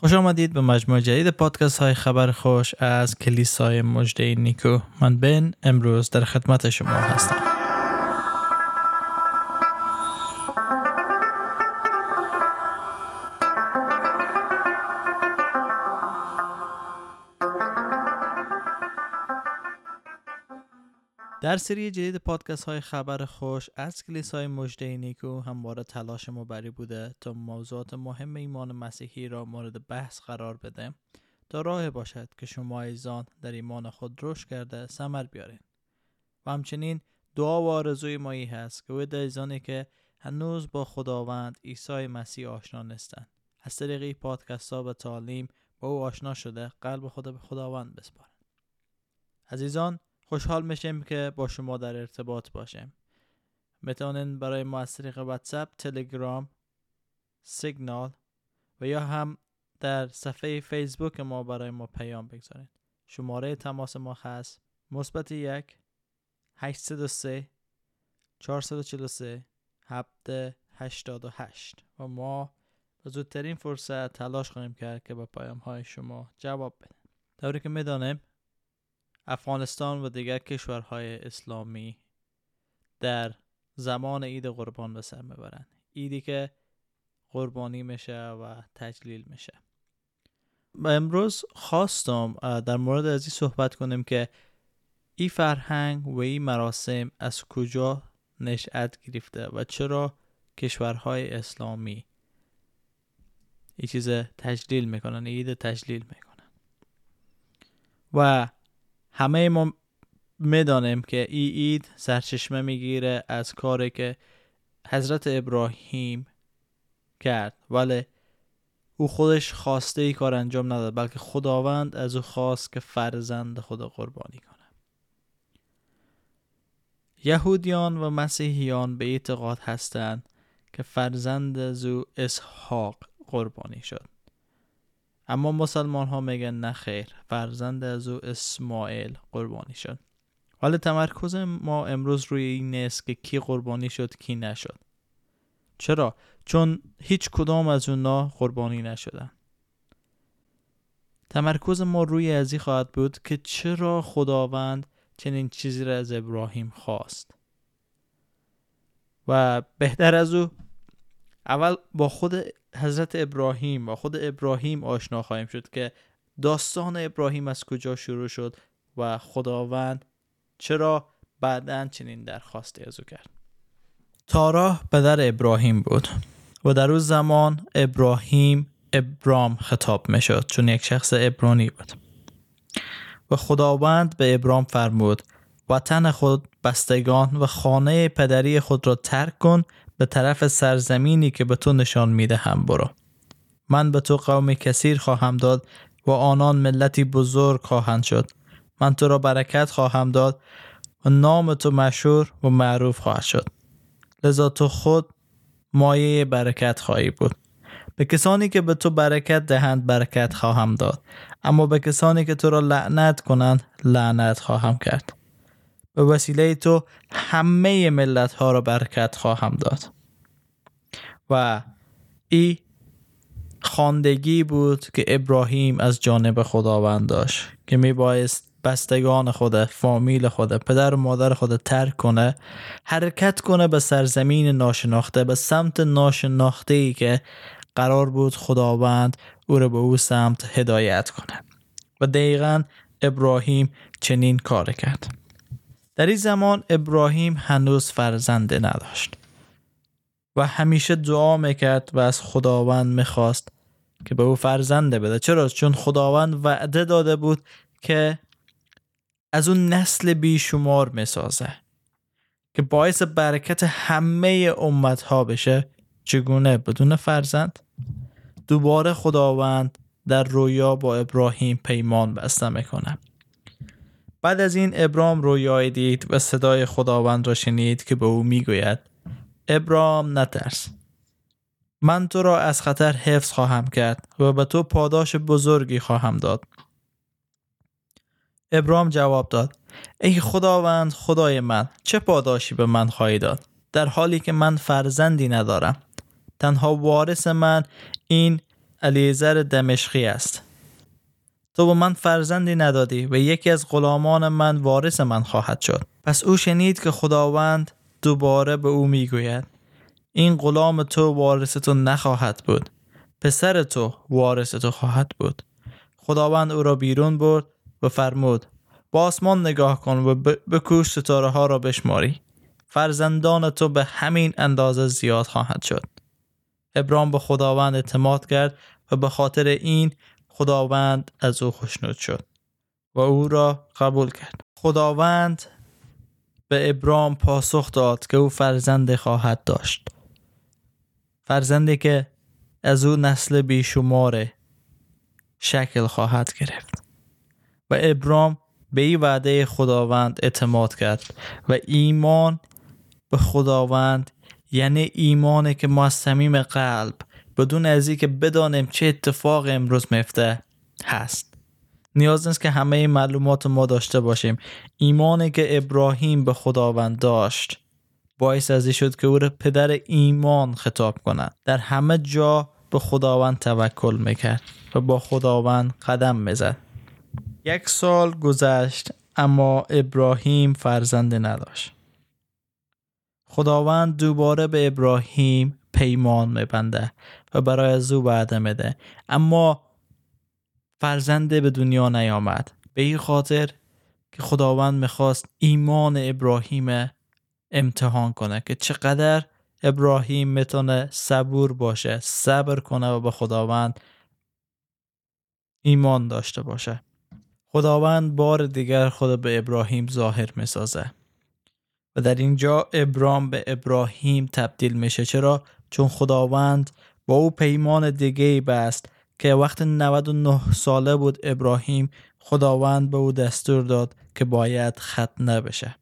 خوش آمدید به مجموعه جدید پادکست های خبر خوش از کلیسای مجده نیکو. من بن امروز در خدمت شما هستم. در سری جدید پادکست های خبر خوش از کلیسای مجده نیکو همواره تلاش ما بری بوده تا موضوعات مهم ایمان مسیحی را مورد بحث قرار بده. تا راه باشد که شما ایزان در ایمان خود رشد کرده سمر بیارین. و همچنین دعا و آرزوی مایی هست که او ایزانی که هنوز با خداوند عیسی مسیح آشنا نیستند. از طریق پادکست ها و تعلیم با او آشنا شده قلب خود به خداوند بسپارند عزیزان خوشحال میشیم که با شما در ارتباط باشیم. می‌تونین برای ما از طریق واتساپ تلگرام سیگنال و یا هم در صفحه فیسبوک ما برای ما پیام بگذارید شماره تماس ما هست. مثبت یک 803 443 788 و ما به زودترین فرصت تلاش خواهیم کرد که به پیام های شما جواب بدیم. طوری که می‌دانیم افغانستان و دیگر کشورهای اسلامی در زمان عید قربان به سر می‌برند. ایدی که قربانی میشه و تجلیل میشه. و امروز خواستم در مورد از این صحبت کنیم که این فرهنگ و این مراسم از کجا نشأت گرفته و چرا کشورهای اسلامی این چیز تجلیل می‌کنن عید تجلیل می‌کنن. و همه ما می‌دانیم که ای اید سرچشمه می‌گیره از کاری که حضرت ابراهیم کرد ولی او خودش خواسته ای کار انجام نداد بلکه خداوند از او خواست که فرزند خدا قربانی کنه. یهودیان و مسیحیان به اعتقاد هستند که فرزند از او اسحاق قربانی شد. اما مسلمان ها میگن نه خیر فرزند از او اسماعیل قربانی شد. حالا تمرکز ما امروز روی این نیست که کی قربانی شد کی نشد. چرا؟ چون هیچ کدام از اونا قربانی نشدن. تمرکز ما روی ازی خواهد بود که چرا خداوند چنین چیزی را از ابراهیم خواست. و بهتر از او اول با خود حضرت ابراهیم با خود ابراهیم آشنا خواهیم شد که داستان ابراهیم از کجا شروع شد و خداوند چرا بعدا چنین درخواستی از او کرد. تارا پدر ابراهیم بود و در اون زمان ابراهیم ابرام خطاب می شد چون یک شخص ابرانی بود. و خداوند به ابرام فرمود وطن خود بستگان و خانه پدری خود را ترک کن به طرف سرزمینی که به تو نشان میده هم برو. من به تو قوم کثیر خواهم داد و آنان ملتی بزرگ خواهند شد. من تو را برکت خواهم داد و نام تو مشهور و معروف خواهد شد. لذا تو خود مایه برکت خواهی بود. به کسانی که به تو برکت دهند برکت خواهم داد. اما به کسانی که تو را لعنت کنند لعنت خواهم کرد. به وسیله تو همه ملت ها را برکت خواهم داد. و ای خواندگی بود که ابراهیم از جانب خداوند داشت که می بایست بستگان خود فامیل خود پدر و مادر خود ترک کنه حرکت کنه به سرزمین ناشناخته به سمت ناشناخته ای که قرار بود خداوند او را به او سمت هدایت کنه. و دقیقا ابراهیم چنین کار کرد. در این زمان ابراهیم هنوز فرزنده نداشت و همیشه دعا می‌کرد و از خداوند می‌خواست که به او فرزنده بده. چرا؟ چون خداوند وعده داده بود که از اون نسل بیشمار می‌سازه که باعث برکت همه امت ها بشه. چگونه؟ بدون فرزند. دوباره خداوند در رویا با ابراهیم پیمان بسته می‌کنه بعد از این ابرام رویای دید و صدای خداوند را شنید که به او می‌گوید ابرام نترس. من تو را از خطر حفظ خواهم کرد و به تو پاداش بزرگی خواهم داد. ابرام جواب داد ای خداوند خدای من چه پاداشی به من خواهی داد؟ در حالی که من فرزندی ندارم. تنها وارث من این علیزر دمشقی است. تو به من فرزندی ندادی و یکی از غلامان من وارث من خواهد شد. پس او شنید که خداوند دوباره به او می‌گوید این غلام تو وارث تو نخواهد بود. پسر تو وارث تو خواهد بود. خداوند او را بیرون برد و فرمود با آسمان نگاه کن و بکوش ستاره ها را بشماری. فرزندان تو به همین اندازه زیاد خواهد شد. ابرام به خداوند اعتماد کرد و به خاطر این خداوند از او خوشنود شد و او را قبول کرد. خداوند به ابرام پاسخ داد که او فرزند خواهد داشت. فرزندی که از او نسل بیشمار شکل خواهد گرفت. و ابرام به این وعده خداوند اعتماد کرد و ایمان به خداوند یعنی ایمانی که ما از صمیم قلب بدون از که بدانیم چه اتفاق امروز مفته هست. نیاز نیست که همه این معلومات ما داشته باشیم. ایمانی که ابراهیم به خداوند داشت باعث ازی شد که او را پدر ایمان خطاب کند در همه جا به خداوند توکل می‌کرد و با خداوند قدم می‌زد. یک سال گذشت اما ابراهیم فرزند نداشت. خداوند دوباره به ابراهیم پیمان میبنده. و برای از او وعده میده. اما فرزنده به دنیا نیامد. به این خاطر که خداوند می‌خواست ایمان ابراهیم امتحان کنه که چقدر ابراهیم می‌تونه صبور باشه صبر کنه و به خداوند ایمان داشته باشه. خداوند بار دیگر خود به ابراهیم ظاهر می‌سازه. و در اینجا ابرام به ابراهیم تبدیل میشه. چرا؟ چون خداوند با او پیمان دیگه بست که وقت 99 ساله بود ابراهیم خداوند به او دستور داد که باید ختنه بشه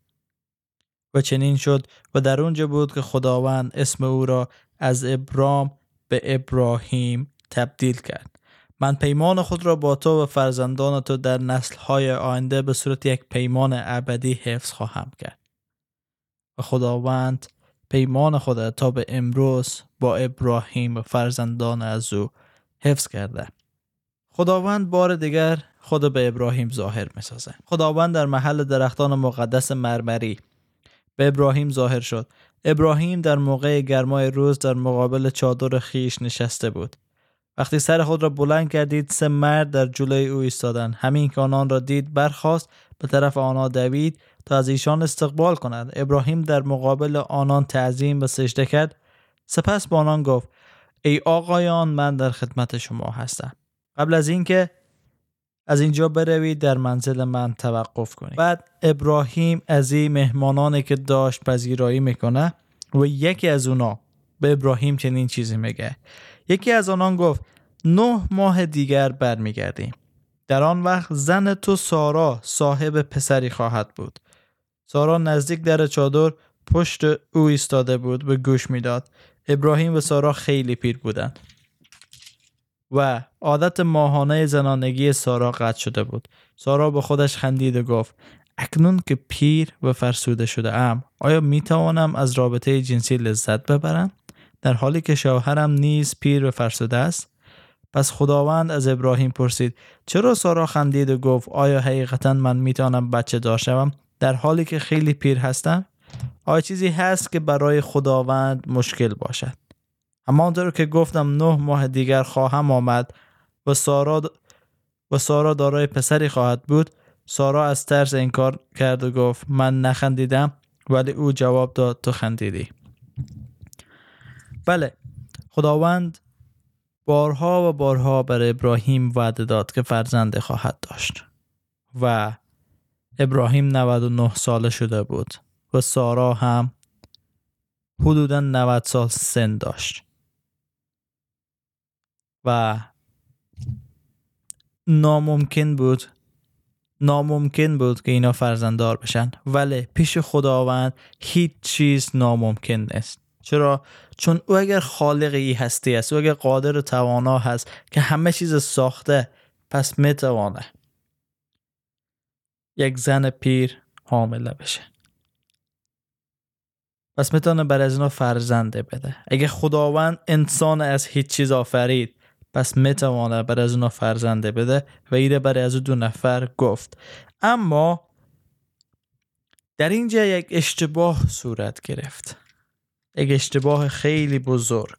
و چنین شد و در اونجا بود که خداوند اسم او را از ابرام به ابراهیم تبدیل کرد. من پیمان خود را با تو و فرزندان تو در نسلهای آینده به صورت یک پیمان ابدی حفظ خواهم کرد. و خداوند پیمان خود تا به امروز با ابراهیم و فرزندان از او حفظ کرده. خداوند بار دیگر خود به ابراهیم ظاهر می سازه. خداوند در محل درختان مقدس مرمری به ابراهیم ظاهر شد. ابراهیم در موقع گرمای روز در مقابل چادر خیش نشسته بود. وقتی سر خود را بلند کردید سه مرد در جلوی او ایستادند. همین که آنان را دید برخاست. به طرف آنها دوید. تا از ایشان استقبال کند. ابراهیم در مقابل آنان تعظیم و سجده کرد. سپس به آنان گفت ای آقایان من در خدمت شما هستم. قبل از اینکه از اینجا بروید در منزل من توقف کنید. بعد ابراهیم از این مهمانانی که داشت پذیرایی می‌کنه و یکی از اونا به ابراهیم چنین چیزی میگه. یکی از آنان گفت نه ماه دیگر برمیگردیم. در آن وقت زن تو سارا صاحب پسری خواهد بود. سارا نزدیک در چادر پشت او ایستاده بود به گوش می‌داد. ابراهیم و سارا خیلی پیر بودند. و عادت ماهانه زنانگی سارا قطع شده بود. سارا به خودش خندید و گفت اکنون که پیر و فرسوده شده ام آیا می توانم از رابطه جنسی لذت ببرم؟ در حالی که شوهرم نیز پیر و فرسوده است؟ پس خداوند از ابراهیم پرسید چرا سارا خندید و گفت آیا حقیقتا من می‌تونم بچه داشتم در حالی که خیلی پیر هستم آیا چیزی هست که برای خداوند مشکل باشد. همانطور که گفتم نه ماه دیگر خواهم آمد و سارا و سارا دارای پسری خواهد بود. سارا از ترس انکار کرد و گفت من نخندیدم ولی او جواب داد تو خندیدی. بله خداوند بارها و بارها بر ابراهیم وعده داد که فرزند خواهد داشت و ابراهیم 99 ساله شده بود و سارا هم حدودا 90 سال سن داشت. و ناممکن بود ناممکن بود که اینا فرزنددار بشن ولی پیش خداوند هیچ چیز ناممکن نیست. چرا؟ چون او اگر خالق ای هستی است او اگر قادر توانا هست که همه چیز ساخته پس می‌توانه یک زن پیر حامله بشه. پس می‌تونه بر از اینا فرزنده بده. اگه خداوند انسان از هیچ چیز آفرید پس می‌توانه بر از اونا فرزنده بده. و ایره برای از دو نفر گفت. اما در اینجا یک اشتباه صورت گرفت. یک اشتباه خیلی بزرگ.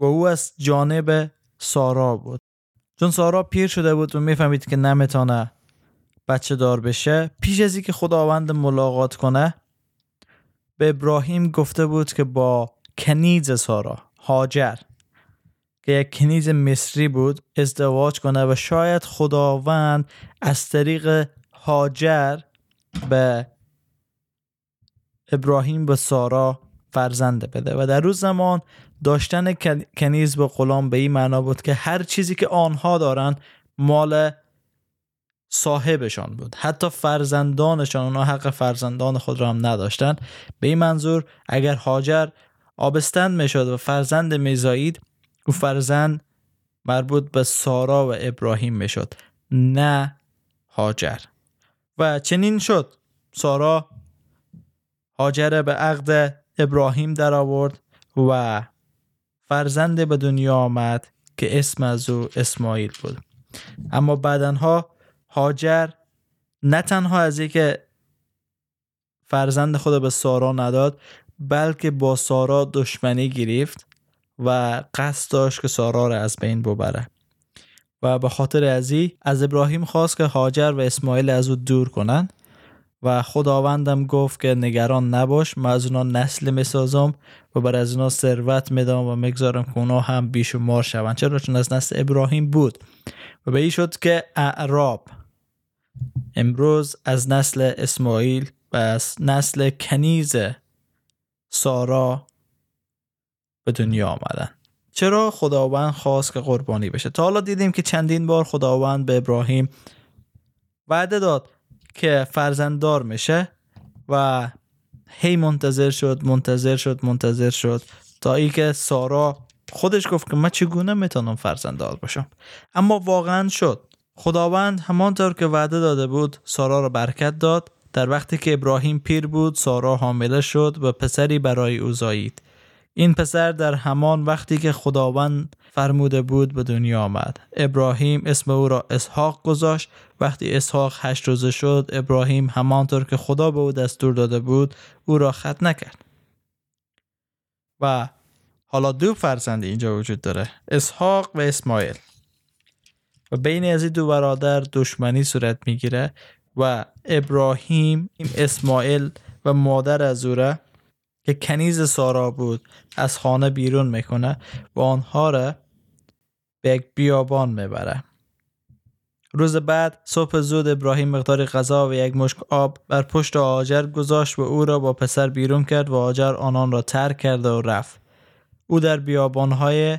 و او از جانب سارا بود. چون سارا پیر شده بود و می‌فهمید که نمی‌تونه بچه دار بشه. پیش از اینکه خداوند ملاقات کنه به ابراهیم گفته بود که با کنیز سارا هاجر که یک کنیز مصری بود ازدواج کنه و شاید خداوند از طریق هاجر به ابراهیم به سارا فرزند بده. و در روز زمان داشتن کنیز به غلام به این معنا بود که هر چیزی که آنها دارن مال صاحبشان بود. حتی فرزندانشان اونا حق فرزندان خود را هم نداشتن. به این منظور اگر هاجر آبستند می‌شد و فرزند میزایید او فرزند مربوط به سارا و ابراهیم می‌شد نه هاجر. و چنین شد. سارا هاجر به عقد ابراهیم در آورد و فرزند به دنیا آمد که اسم از او اسماعیل بود. اما بعدنها هاجر نه تنها از اینکه فرزند خود به سارا نداد بلکه با سارا دشمنی گرفت و قصد داشت که سارا را از بین ببره. و به خاطر ازی از ابراهیم خواست که هاجر و اسماعیل از او دور کنند و خداوندم گفت که نگران نباش من از اونا نسل می‌سازم و بر از اونا ثروت میدم و می‌گذارم که اونا هم بیشمار شوند. چرا؟ چون از نسل ابراهیم بود. و به این شد که اعراب امروز از نسل اسماعیل و از نسل کنیز سارا به دنیا آمدن. چرا خداوند خواست که قربانی بشه؟ تا حالا دیدیم که چندین بار خداوند به ابراهیم وعده داد که فرزنددار میشه و هی منتظر شد منتظر شد منتظر شد تا ای که سارا خودش گفت که من چگونه می‌تونم فرزنددار باشم؟ اما واقعا شد. خداوند همانطور که وعده داده بود سارا را برکت داد. در وقتی که ابراهیم پیر بود سارا حامله شد و پسری برای او زایید. این پسر در همان وقتی که خداوند فرموده بود به دنیا آمد. ابراهیم اسم او را اسحاق گذاشت. وقتی اسحاق هشت روزه شد ابراهیم همانطور که خدا به او دستور داده بود او را خط نکرد. و حالا دو فرزند اینجا وجود داره اسحاق و اسماعیل. و بین از این دو برادر دشمنی صورت می‌گیره و ابراهیم اسماعیل و مادر از که کنیز سارا بود از خانه بیرون می‌کنه و آنها را به یک بیابان می‌بره. روز بعد صبح زود ابراهیم مقدار غذا و یک مشک آب بر پشت آجر گذاشت و او را با پسر بیرون کرد و آجر آنان را ترک کرد و رفت. او در بیابانهای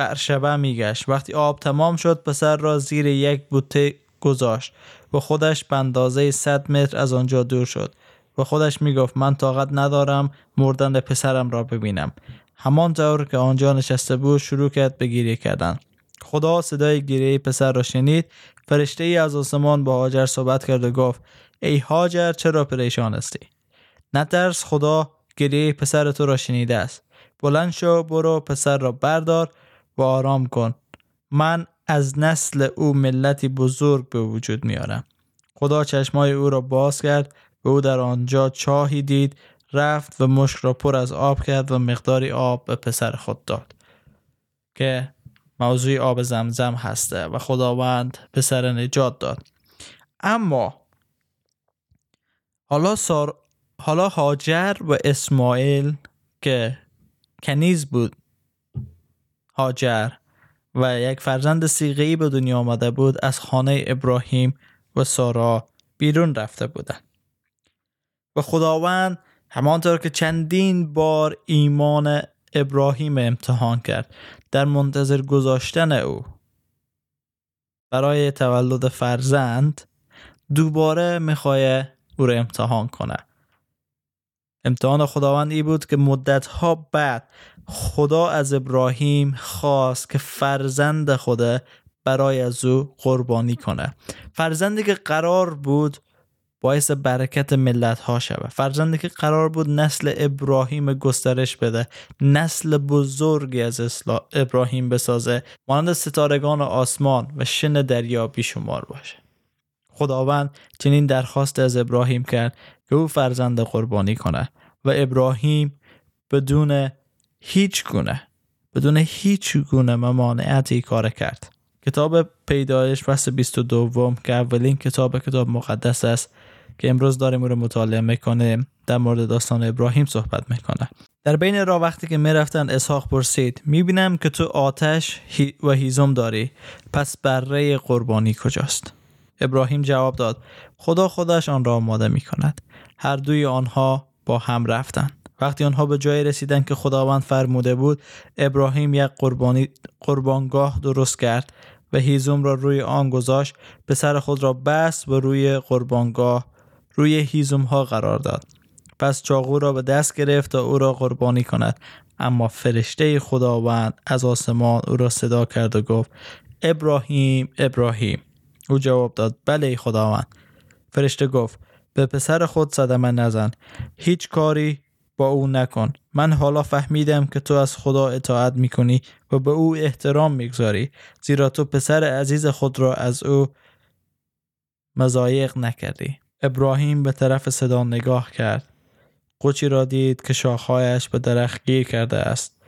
برشبه میگشت. وقتی آب تمام شد پسر را زیر یک بوته گذاشت و خودش به اندازه 100 متر از آنجا دور شد و خودش می‌گفت من طاقت ندارم مردن پسرم را ببینم. همان طور که آنجا نشسته بود شروع کرد به گریه کردن. خدا صدای گریه پسر را شنید. فرشته ای از آسمان با هاجر صحبت کرد و گفت ای هاجر چرا پریشان هستی؟ نترس خدا گریه پسر تو را شنیده است. بلند شو برو پسر را بردار. و آرام کن. من از نسل او ملتی بزرگ به وجود میارم. خدا چشمای او را باز کرد و او در آنجا چاهی دید رفت و مشک را پر از آب کرد و مقداری آب به پسر خود داد. که موضوع آب زمزم هسته و خداوند پسر نجات داد. اما حالا سار... حالا هاجر و اسماعیل که کنیز بود هاجر و یک فرزند سیغهی به دنیا آمده بود از خانه ابراهیم و سارا بیرون رفته بودند. و خداوند همانطور که چندین بار ایمان ابراهیم امتحان کرد در منتظر گذاشتن او. برای تولد فرزند دوباره می‌خواه او را امتحان کنه. امتحان خداوند ای بود که مدت ها بعد خدا از ابراهیم خواست که فرزند خود برای از او قربانی کنه. فرزندی که قرار بود باعث برکت ملت ها شود. فرزندی که قرار بود نسل ابراهیم گسترش بده نسل بزرگی از ابراهیم بسازه. مانند ستارگان آسمان و شن دریا بیشمار باشه. خداوند چنین درخواست از ابراهیم کرد که او فرزند قربانی کنه و ابراهیم بدون هیچ گونه بدون هیچ گونه ممانعتی کار کرد. کتاب پیدایش فصل 22 که اولین کتاب کتاب مقدس است که امروز داریم رو مطالعه می‌کنه در مورد داستان ابراهیم صحبت می‌کنه. در بین راه وقتی که می‌رفتن اسحاق پرسید می‌بینم که تو آتش و هیزم داری پس بره قربانی کجاست؟ ابراهیم جواب داد خدا خودش آن را آماده می‌کند. هر دوی آنها با هم رفتند. وقتی آنها به جای رسیدن که خداوند فرموده بود ابراهیم یک قربانی قربانگاه درست کرد و هیزم را روی آن گذاشت. پسر خود را بس و روی قربانگاه روی هیزم ها قرار داد. پس چاقو را به دست گرفت تا او را قربانی کند. اما فرشته خداوند از آسمان او را صدا کرد و گفت ابراهیم ابراهیم. او جواب داد بله خداوند. فرشته گفت به پسر خود صدمه نزن هیچ کاری با او نکن. من حالا فهمیدم که تو از خدا اطاعت می‌کنی و به او احترام می‌گذاری زیرا تو پسر عزیز خود را از او مزایق نکردی. ابراهیم به طرف صدا نگاه کرد. قوچی را دید که شاخهایش به درخت گیر کرده است.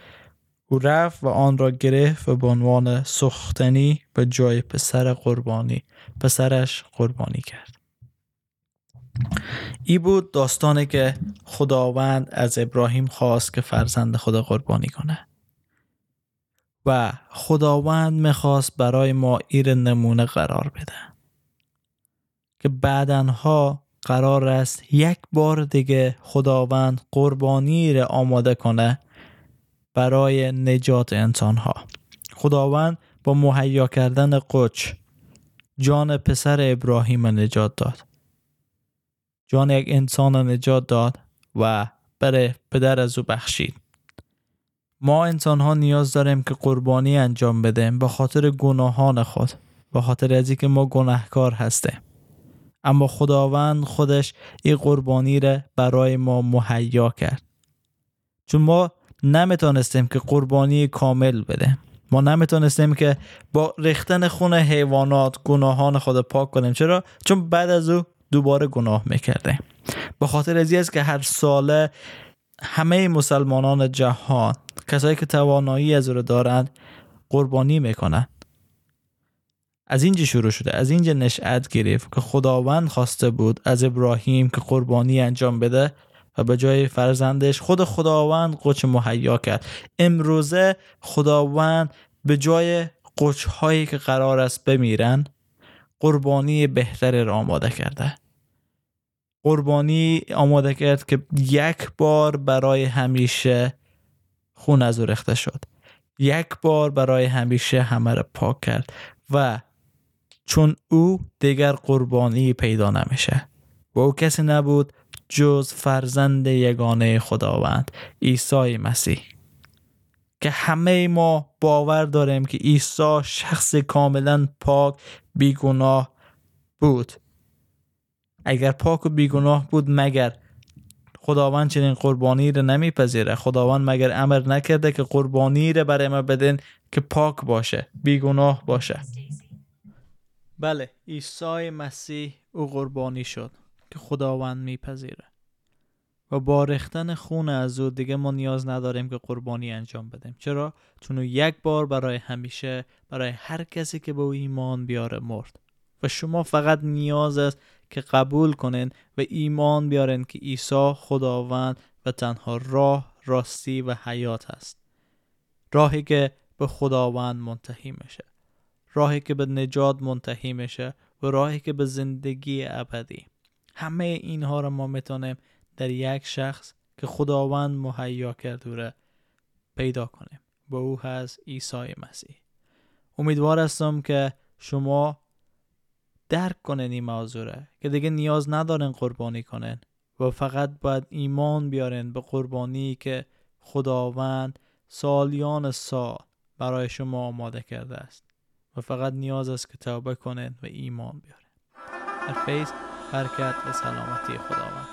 او رفت و آن را گرفت و به عنوان سختنی به جای پسر قربانی پسرش قربانی کرد. ای بود داستانی که خداوند از ابراهیم خواست که فرزند خدا قربانی کنه. و خداوند می‌خواست برای ما ایر نمونه قرار بده. که بعدنها قرار است یک بار دیگه خداوند قربانی را آماده کنه برای نجات انسان ها خداوند با مهیا کردن قچ جان پسر ابراهیم نجات داد. جان یک انسان نجات داد و بره پدر از او بخشید. ما انسان ها نیاز داریم که قربانی انجام بدیم به خاطر گناهان خود به خاطر از که ما گناهکار هستیم. اما خداوند خودش این قربانی را برای ما مهیا کرد. چون ما نمی‌تونستیم که قربانی کامل بده. ما نمی‌تونستیم که با ریختن خون حیوانات گناهان خود پاک کنیم. چرا؟ چون بعد از او دوباره گناه می‌کرده. به خاطر ازی است که هر ساله همه مسلمانان جهان کسایی که توانایی از رو دارند قربانی می‌کنند. از اینجا شروع شده. از اینجا نشأت گرفت که خداوند خواسته بود از ابراهیم که قربانی انجام بده و به جای فرزندش خود خداوند قچ مهیا کرد. امروزه خداوند به جای قچ هایی که قرار است بمیرن قربانی بهتری را آماده کرده. قربانی آماده کرد که یک بار برای همیشه خون از او رخته شد. یک بار برای همیشه همه را پاک کرد و چون او دیگر قربانی پیدا نمیشه. و او کسی نبود جز فرزند یگانه خداوند عیسی مسیح که همه ما باور داریم که عیسی شخص کاملا پاک بیگناه بود. اگر پاک و بیگناه بود مگر خداوند چنین قربانی را نمیپذیره؟ خداوند مگر امر نکرده که قربانی را برای ما بدن که پاک باشه بیگناه باشه؟ بله عیسی مسیح او قربانی شد. که خداوند میپذیره. و با ریختن خون از او دیگه ما نیاز نداریم که قربانی انجام بدیم. چرا؟ چون او یک بار برای همیشه برای هر کسی که به او ایمان بیاره مرد. و شما فقط نیاز است که قبول کنین و ایمان بیارن که عیسی خداوند و تنها راه راستی و حیات است. راهی که به خداوند منتهی میشه. راهی که به نجات منتهی میشه. و راهی که به زندگی ابدی. همه اینها را ما می‌تونیم در یک شخص که خداوند مهیا کرده پیدا کنیم. و او هست عیسی مسیح. امیدوار هستم که شما درک کنن این موضوع که دیگه نیاز ندارن قربانی کنن و فقط باید ایمان بیارن به قربانی که خداوند سالیان سال برای شما آماده کرده است. و فقط نیاز است که توبه کنن و ایمان بیارن در برکت و سلامتی خداوند.